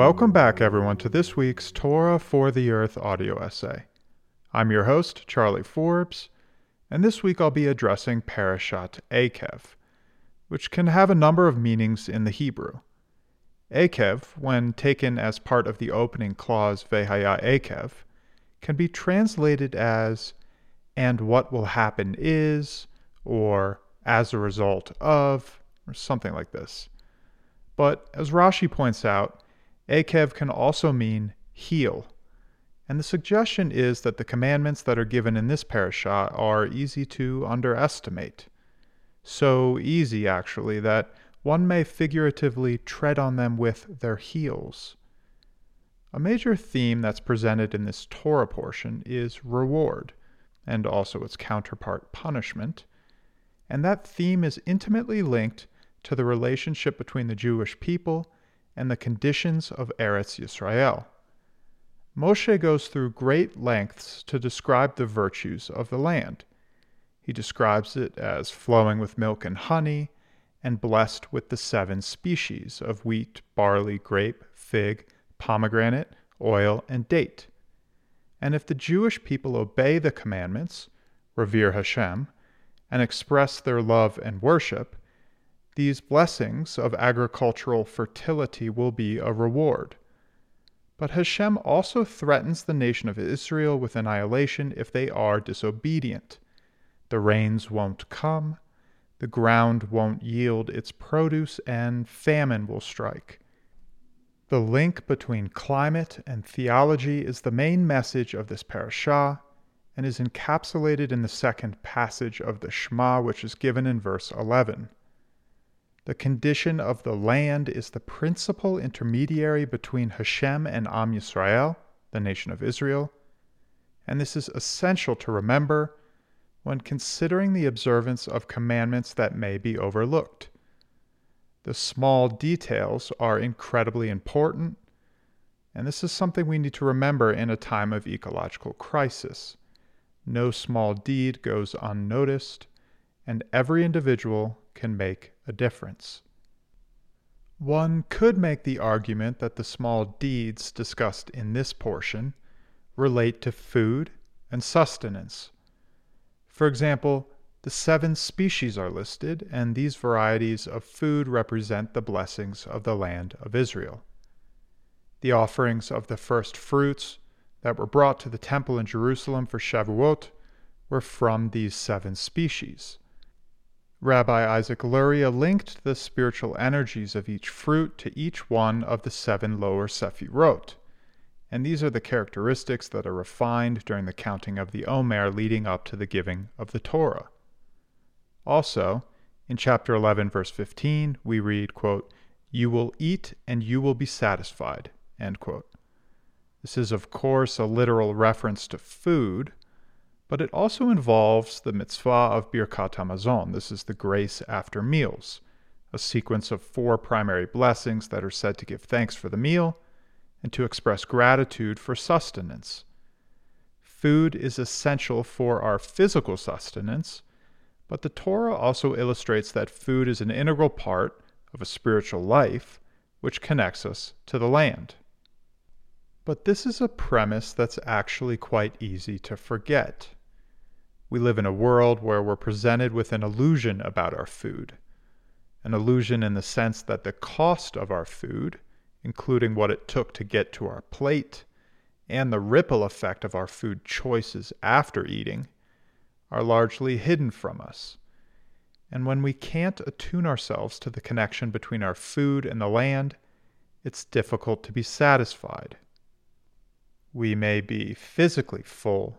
Welcome back, everyone, to this week's Torah for the Earth audio essay. I'm your host, Charlie Forbes, and this week I'll be addressing Parashat Akev, which can have a number of meanings in the Hebrew. Akev, when taken as part of the opening clause Vehaya Akev, can be translated as and what will happen is, or as a result of, or something like this. But as Rashi points out, Akev can also mean heel. And the suggestion is that the commandments that are given in this parasha are easy to underestimate. So easy, actually, that one may figuratively tread on them with their heels. A major theme that's presented in this Torah portion is reward, and also its counterpart, punishment. And that theme is intimately linked to the relationship between the Jewish people and the conditions of Eretz Yisrael. Moshe goes through great lengths to describe the virtues of the land. He describes it as flowing with milk and honey, and blessed with the seven species of wheat, barley, grape, fig, pomegranate, oil, and date. And if the Jewish people obey the commandments, revere Hashem, and express their love and worship, these blessings of agricultural fertility will be a reward. But Hashem also threatens the nation of Israel with annihilation if they are disobedient. The rains won't come, the ground won't yield its produce, and famine will strike. The link between climate and theology is the main message of this parashah and is encapsulated in the second passage of the Shema, which is given in verse 11. The condition of the land is the principal intermediary between Hashem and Am Yisrael, the nation of Israel, and this is essential to remember when considering the observance of commandments that may be overlooked. The small details are incredibly important, and this is something we need to remember in a time of ecological crisis. No small deed goes unnoticed, and every individual can make a difference. One could make the argument that the small deeds discussed in this portion relate to food and sustenance. For example, the seven species are listed, and these varieties of food represent the blessings of the land of Israel. The offerings of the first fruits that were brought to the temple in Jerusalem for Shavuot were from these seven species. Rabbi Isaac Luria linked the spiritual energies of each fruit to each one of the seven lower Sefirot, and these are the characteristics that are refined during the counting of the Omer leading up to the giving of the Torah. Also, in chapter 11, verse 15, we read, quote, You will eat and you will be satisfied. End quote. This is, of course, a literal reference to food, but it also involves the mitzvah of Birkat Hamazon. This is the grace after meals, a sequence of four primary blessings that are said to give thanks for the meal and to express gratitude for sustenance. Food is essential for our physical sustenance, but the Torah also illustrates that food is an integral part of a spiritual life which connects us to the land. But this is a premise that's actually quite easy to forget. We live in a world where we're presented with an illusion about our food. An illusion in the sense that the cost of our food, including what it took to get to our plate, and the ripple effect of our food choices after eating, are largely hidden from us. And when we can't attune ourselves to the connection between our food and the land, it's difficult to be satisfied. We may be physically full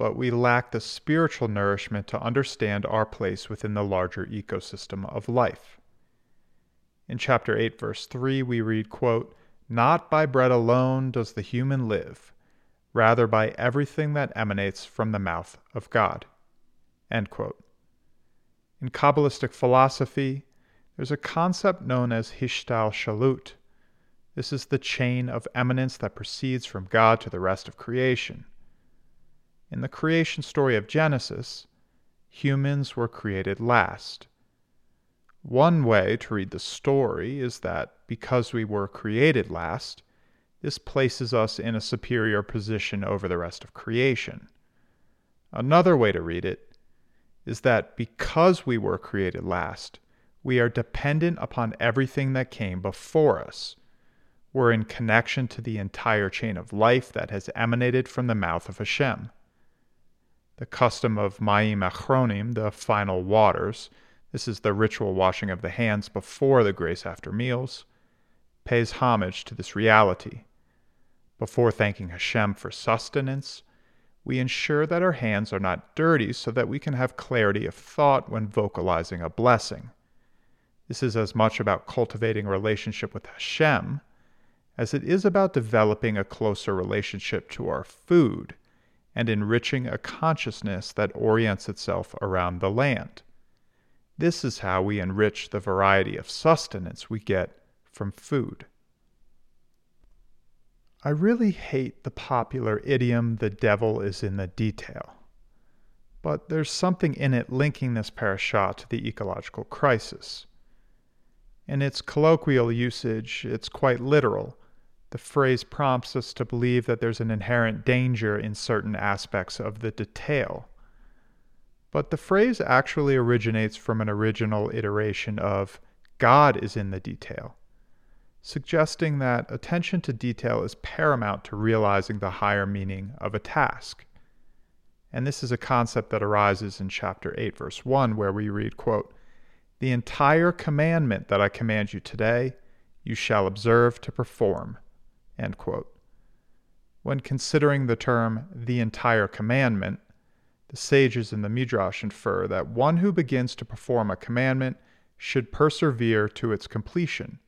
but we lack the spiritual nourishment to understand our place within the larger ecosystem of life. In chapter 8, verse 3, we read, quote, Not by bread alone does the human live, rather by everything that emanates from the mouth of God. End quote. In Kabbalistic philosophy, there's a concept known as Hishtalshalut. This is the chain of eminence that proceeds from God to the rest of creation. In the creation story of Genesis, humans were created last. One way to read the story is that because we were created last, this places us in a superior position over the rest of creation. Another way to read it is that because we were created last, we are dependent upon everything that came before us. We're in connection to the entire chain of life that has emanated from the mouth of Hashem. The custom of Mayim Achronim, the final waters, this is the ritual washing of the hands before the grace after meals, pays homage to this reality. Before thanking Hashem for sustenance, we ensure that our hands are not dirty so that we can have clarity of thought when vocalizing a blessing. This is as much about cultivating a relationship with Hashem as it is about developing a closer relationship to our food and enriching a consciousness that orients itself around the land. This is how we enrich the variety of sustenance we get from food. I really hate the popular idiom, the devil is in the detail. But there's something in it linking this parasha to the ecological crisis. In its colloquial usage, it's quite literal. The phrase prompts us to believe that there's an inherent danger in certain aspects of the detail. But the phrase actually originates from an original iteration of God is in the detail suggesting that attention to detail is paramount to realizing the higher meaning of a task. And this is a concept that arises in chapter 8, verse 1, where we read, quote, The entire commandment that I command you today, you shall observe to perform. End quote. When considering the term the entire commandment, the sages in the Midrash infer that one who begins to perform a commandment should persevere to its completion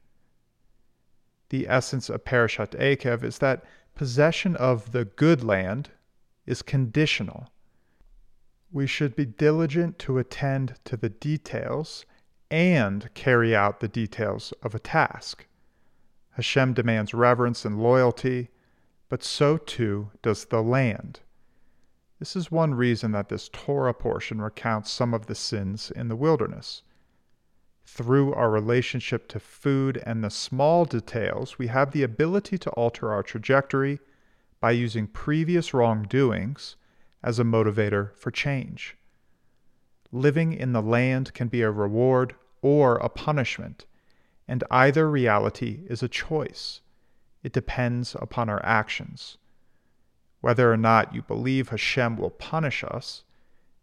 the essence of Parashat Akev is that possession of the good land is conditional. We should be diligent to attend to the details and carry out the details of a task. Hashem demands reverence and loyalty, but so too does the land. This is one reason that this Torah portion recounts some of the sins in the wilderness. Through our relationship to food and the small details, we have the ability to alter our trajectory by using previous wrongdoings as a motivator for change. Living in the land can be a reward or a punishment, and either reality is a choice. It depends upon our actions. Whether or not you believe Hashem will punish us,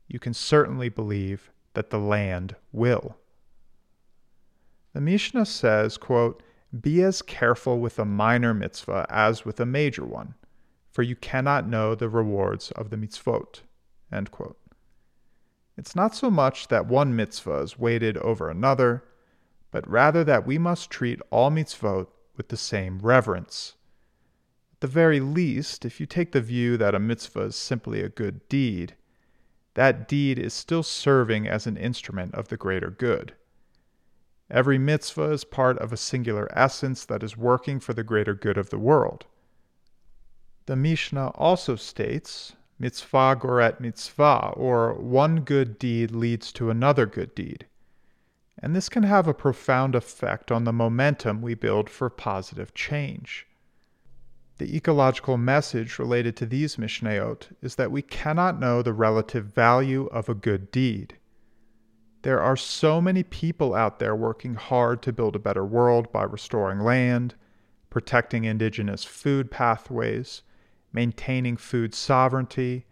you can certainly believe that the land will. The Mishnah says, quote, Be as careful with a minor mitzvah as with a major one, for you cannot know the rewards of the mitzvot. End quote. It's not so much that one mitzvah is weighted over another, but rather that we must treat all mitzvot with the same reverence. At the very least, if you take the view that a mitzvah is simply a good deed, that deed is still serving as an instrument of the greater good. Every mitzvah is part of a singular essence that is working for the greater good of the world. The Mishnah also states, mitzvah goret mitzvah, or one good deed leads to another good deed. And this can have a profound effect on the momentum we build for positive change. The ecological message related to these Mishnayot is that we cannot know the relative value of a good deed. There are so many people out there working hard to build a better world by restoring land, protecting indigenous food pathways, maintaining food sovereignty,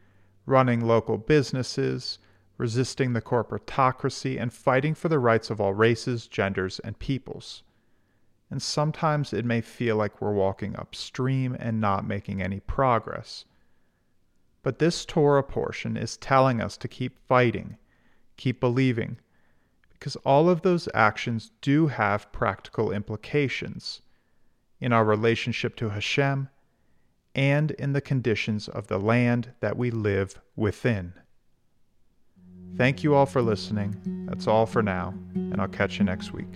running local businesses, resisting the corporatocracy, and fighting for the rights of all races, genders, and peoples. And sometimes it may feel like we're walking upstream and not making any progress. But this Torah portion is telling us to keep fighting keep believing, because all of those actions do have practical implications in our relationship to Hashem and in the conditions of the land that we live within. Thank you all for listening. That's all for now, and I'll catch you next week.